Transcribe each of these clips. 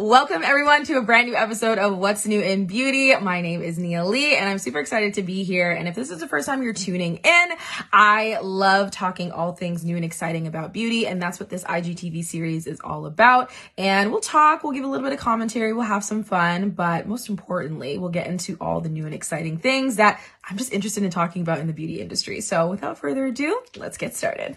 Welcome everyone to a brand new episode of What's New in Beauty. My name is Nia Lee and I'm super excited to be here. And if this is the first time you're tuning in, I love talking all things new and exciting about beauty. And that's what this IGTV series is all about. And we'll talk, we'll give a little bit of commentary, we'll have some fun, but most importantly, we'll get into all the new and exciting things that I'm just interested in talking about in the beauty industry. So without further ado, let's get started.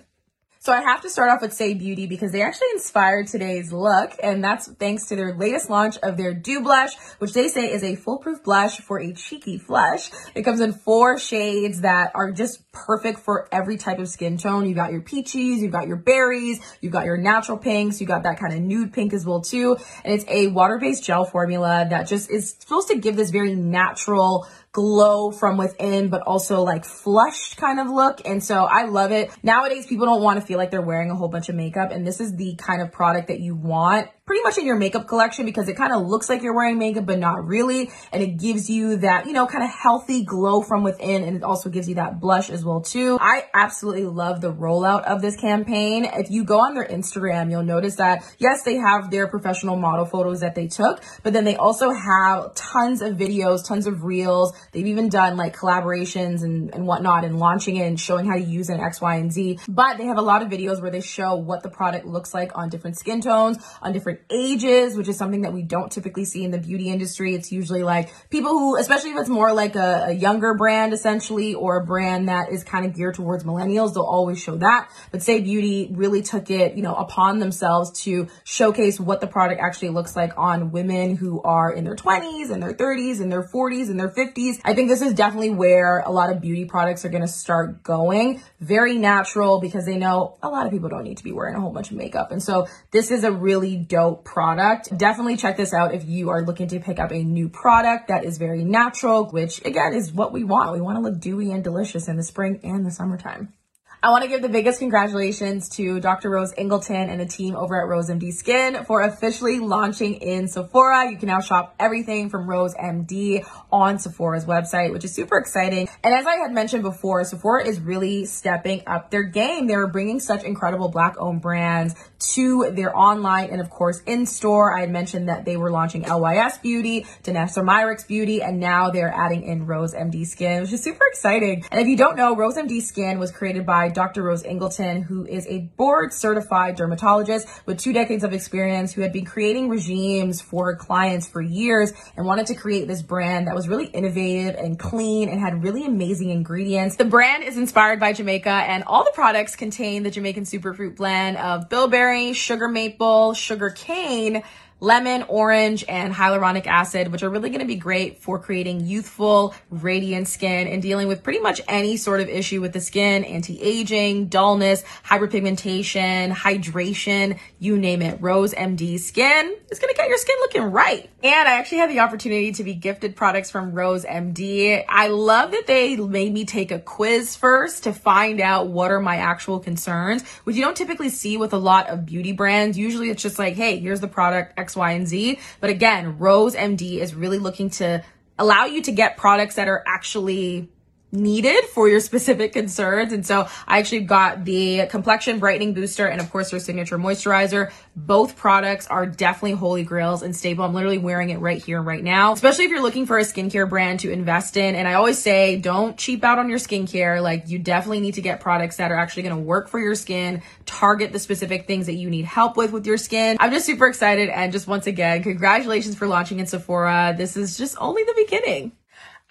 So I have to start off with Saie Beauty because they actually inspired today's look, and that's thanks to their latest launch of their Dew Blush, which they say is a foolproof blush for a cheeky flush. It comes in four shades that are just perfect for every type of skin tone. You've got your peaches, you've got your berries, you've got your natural pinks, you got that kind of nude pink as well too. And it's a water-based gel formula that just is supposed to give this very natural glow from within, but also like flushed kind of look. And so I love it. Nowadays, people don't want to feel like they're wearing a whole bunch of makeup. And this is the kind of product that you want pretty much in your makeup collection because it kind of looks like you're wearing makeup, but not really. And it gives you that, you know, kind of healthy glow from within. And it also gives you that blush as well too. I absolutely love the rollout of this campaign. If you go on their Instagram, you'll notice that yes, they have their professional model photos that they took, but then they also have tons of videos, tons of reels. They've even done like collaborations and, and whatnot and launching it and showing how to use an X, Y, and Z. But they have a lot of videos where they show what the product looks like on different skin tones, on different different ages, which is something that we don't typically see in the beauty industry. It's usually like people who, especially if it's more like a, a younger brand essentially, or a brand that is kind of geared towards millennials, they'll always show that. But Saie Beauty really took it, you know, upon themselves to showcase what the product actually looks like on women who are in their 20s and their 30s and their 40s and their 50s. I think this is definitely where a lot of beauty products are going to start going. Very natural because they know a lot of people don't need to be wearing a whole bunch of makeup. And so this is a really dope product. Definitely check this out if you are looking to pick up a new product that is very natural, which again is what we want. We want to look dewy and delicious in the spring and the summertime. I want to give the biggest congratulations to Dr. Rose Ingleton and the team over at Rose MD Skin for officially launching in Sephora. You can now shop everything from Rose MD on Sephora's website, which is super exciting. And as I had mentioned before, Sephora is really stepping up their game. They're bringing such incredible black owned brands to their online and of course in store. I had mentioned that they were launching LYS Beauty, Danessa Myricks Beauty, and now they're adding in Rose MD Skin, which is super exciting. And if you don't know, Rose MD Skin was created by Dr. Rose Ingleton, who is a board certified dermatologist with two decades of experience who had been creating regimes for clients for years and wanted to create this brand that was really innovative and clean and had really amazing ingredients. The brand is inspired by Jamaica and all the products contain the Jamaican superfruit blend of bilberry, sugar maple, sugar cane, lemon, orange, and hyaluronic acid, which are really going to be great for creating youthful, radiant skin and dealing with pretty much any sort of issue with the skin, anti-aging, dullness, hyperpigmentation, hydration, you name it. Rose MD Skin is going to get your skin looking right. And I actually had the opportunity to be gifted products from Rose MD. I love that they made me take a quiz first to find out what are my actual concerns, which you don't typically see with a lot of beauty brands. Usually it's just like, hey, here's the product X, Y, and Z. But again, Rose MD is really looking to allow you to get products that are actually needed for your specific concerns. And so I actually got the complexion brightening booster and of course their signature moisturizer. Both products are definitely holy grails and stable. I'm literally wearing it right here right now, especially if you're looking for a skincare brand to invest in. And I always say, don't cheap out on your skincare. Like you definitely need to get products that are actually going to work for your skin, target the specific things that you need help with with your skin. I'm just super excited. And just once again, congratulations for launching in Sephora. This is just only the beginning.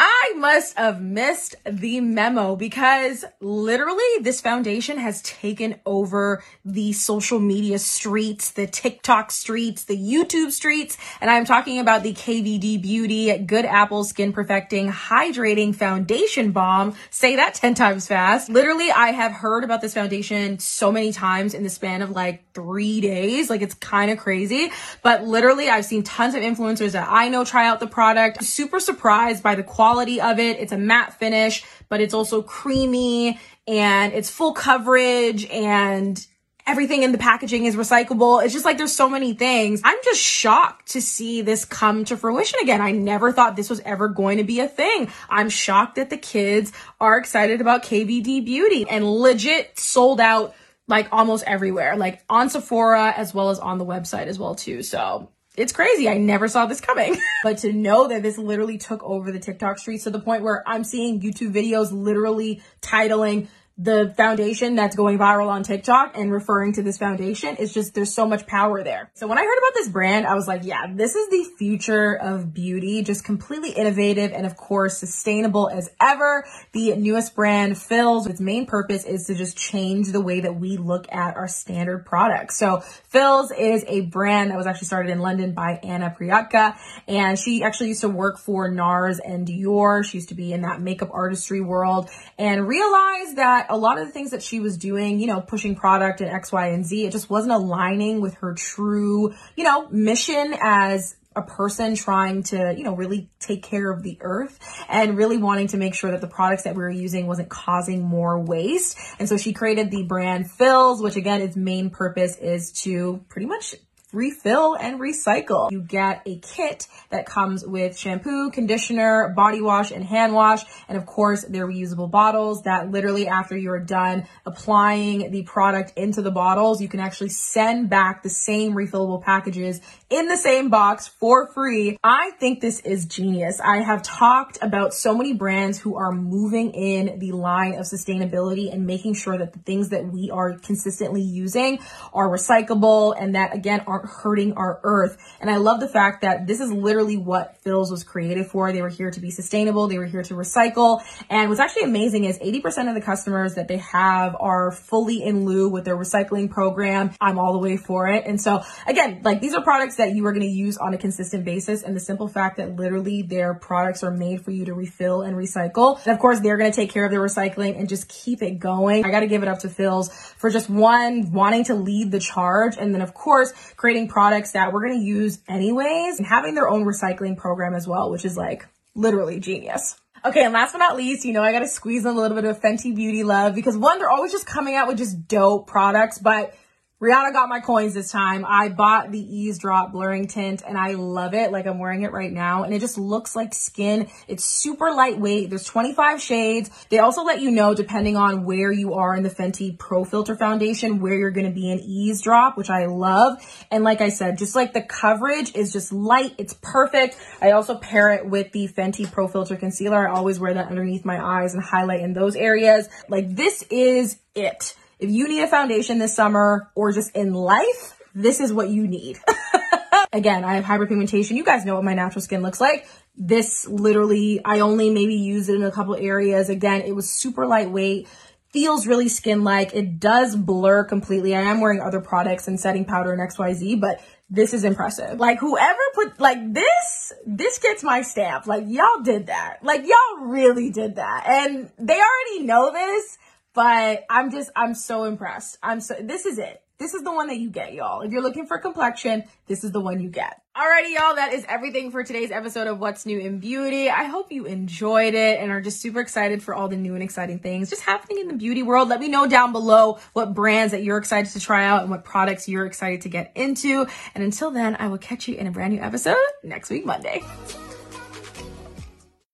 I must have missed the memo because literally this foundation has taken over the social media streets, the TikTok streets, the YouTube streets, and I'm talking about the KVD Beauty Good Apple Skin Perfecting Hydrating Foundation Balm. Say that 10 times fast. Literally, I have heard about this foundation so many times in the span of like three days. Like it's kind of crazy, but literally I've seen tons of influencers that I know try out the product. Super surprised by the quality of it. It's a matte finish, but it's also creamy and it's full coverage and everything in the packaging is recyclable. It's just like there's so many things. I'm just shocked to see this come to fruition again. I never thought this was ever going to be a thing. I'm shocked that the kids are excited about KVD Beauty and legit sold out like almost everywhere, like on Sephora as well as on the website as well too. So it's crazy. I never saw this coming. but to know that this literally took over the TikTok streets to the point where I'm seeing YouTube videos literally titling the foundation that's going viral on TikTok and referring to this foundation is just, there's so much power there. So when I heard about this brand, I was like, yeah, this is the future of beauty, just completely innovative and of course sustainable as ever. The newest brand, Philz, its main purpose is to just change the way that we look at our standard products. So Philz is a brand that was actually started in London by Anna Priyatka and she actually used to work for NARS and Dior. She used to be in that makeup artistry world and realized that a lot of the things that she was doing, you know, pushing product and X, Y, and Z, it just wasn't aligning with her true, you know, mission as a person trying to, you know, really take care of the earth and really wanting to make sure that the products that we were using wasn't causing more waste. And so she created the brand Philz, which again, its main purpose is to pretty much refill and recycle. You get a kit that comes with shampoo, conditioner, body wash, and hand wash. And of course, they're reusable bottles that literally after you're done applying the product into the bottles, you can actually send back the same refillable packages in the same box for free. I think this is genius. I have talked about so many brands who are moving in the line of sustainability and making sure that the things that we are consistently using are recyclable and that again aren't hurting our earth. And I love the fact that this is literally what Philz was created for. They were here to be sustainable. They were here to recycle. And what's actually amazing is 80% of the customers that they have are fully in lieu with their recycling program. I'm all the way for it. And so again, like these are products you are going to use on a consistent basis. And the simple fact that literally their products are made for you to refill and recycle. And of course, they're going to take care of their recycling and just keep it going. I got to give it up to Philz for just one, wanting to lead the charge. And then of course, creating creating products that we're going to use anyways and having their own recycling program as well, which is like literally genius. Okay, and last but not least, you know, I gotta squeeze in a little bit of Fenty Beauty love because one, they're always just coming out with just dope products, but Rihanna got my coins this time. I bought the Eaze Drop blurring tint and I love it. Like I'm wearing it right now and it just looks like skin. It's super lightweight. There's 25 shades. They also let you know depending on where you are in the Fenty Pro Filt'r Foundation, where you're going to be in Eaze Drop, which I love. And like I said, just like the coverage is just light. It's perfect. I also pair it with the Fenty Pro Filt'r Concealer. I always wear that underneath my eyes and highlight in those areas. Like this is it. If you need a foundation this summer or just in life, this is what you need. Again, I have hyperpigmentation. You guys know what my natural skin looks like. This literally, I only maybe used it in a couple areas. Again, it was super lightweight feels really skin-like. It does blur completely. I am wearing other products and setting powder and XYZ, but this is impressive. Like whoever put like this, this gets my stamp. Like y'all did that. Like y'all really did that. And they already know this, but I'm just, I'm so impressed. I'm so, this is it. This is the one that you get, y'all. If you're looking for complexion, this is the one you get. Alrighty, y'all, that is everything for today's episode of What's New in Beauty. I hope you enjoyed it and are just super excited for all the new and exciting things just happening in the beauty world. Let me know down below what brands that you're excited to try out and what products you're excited to get into. And until then, I will catch you in a brand new episode next week, Monday.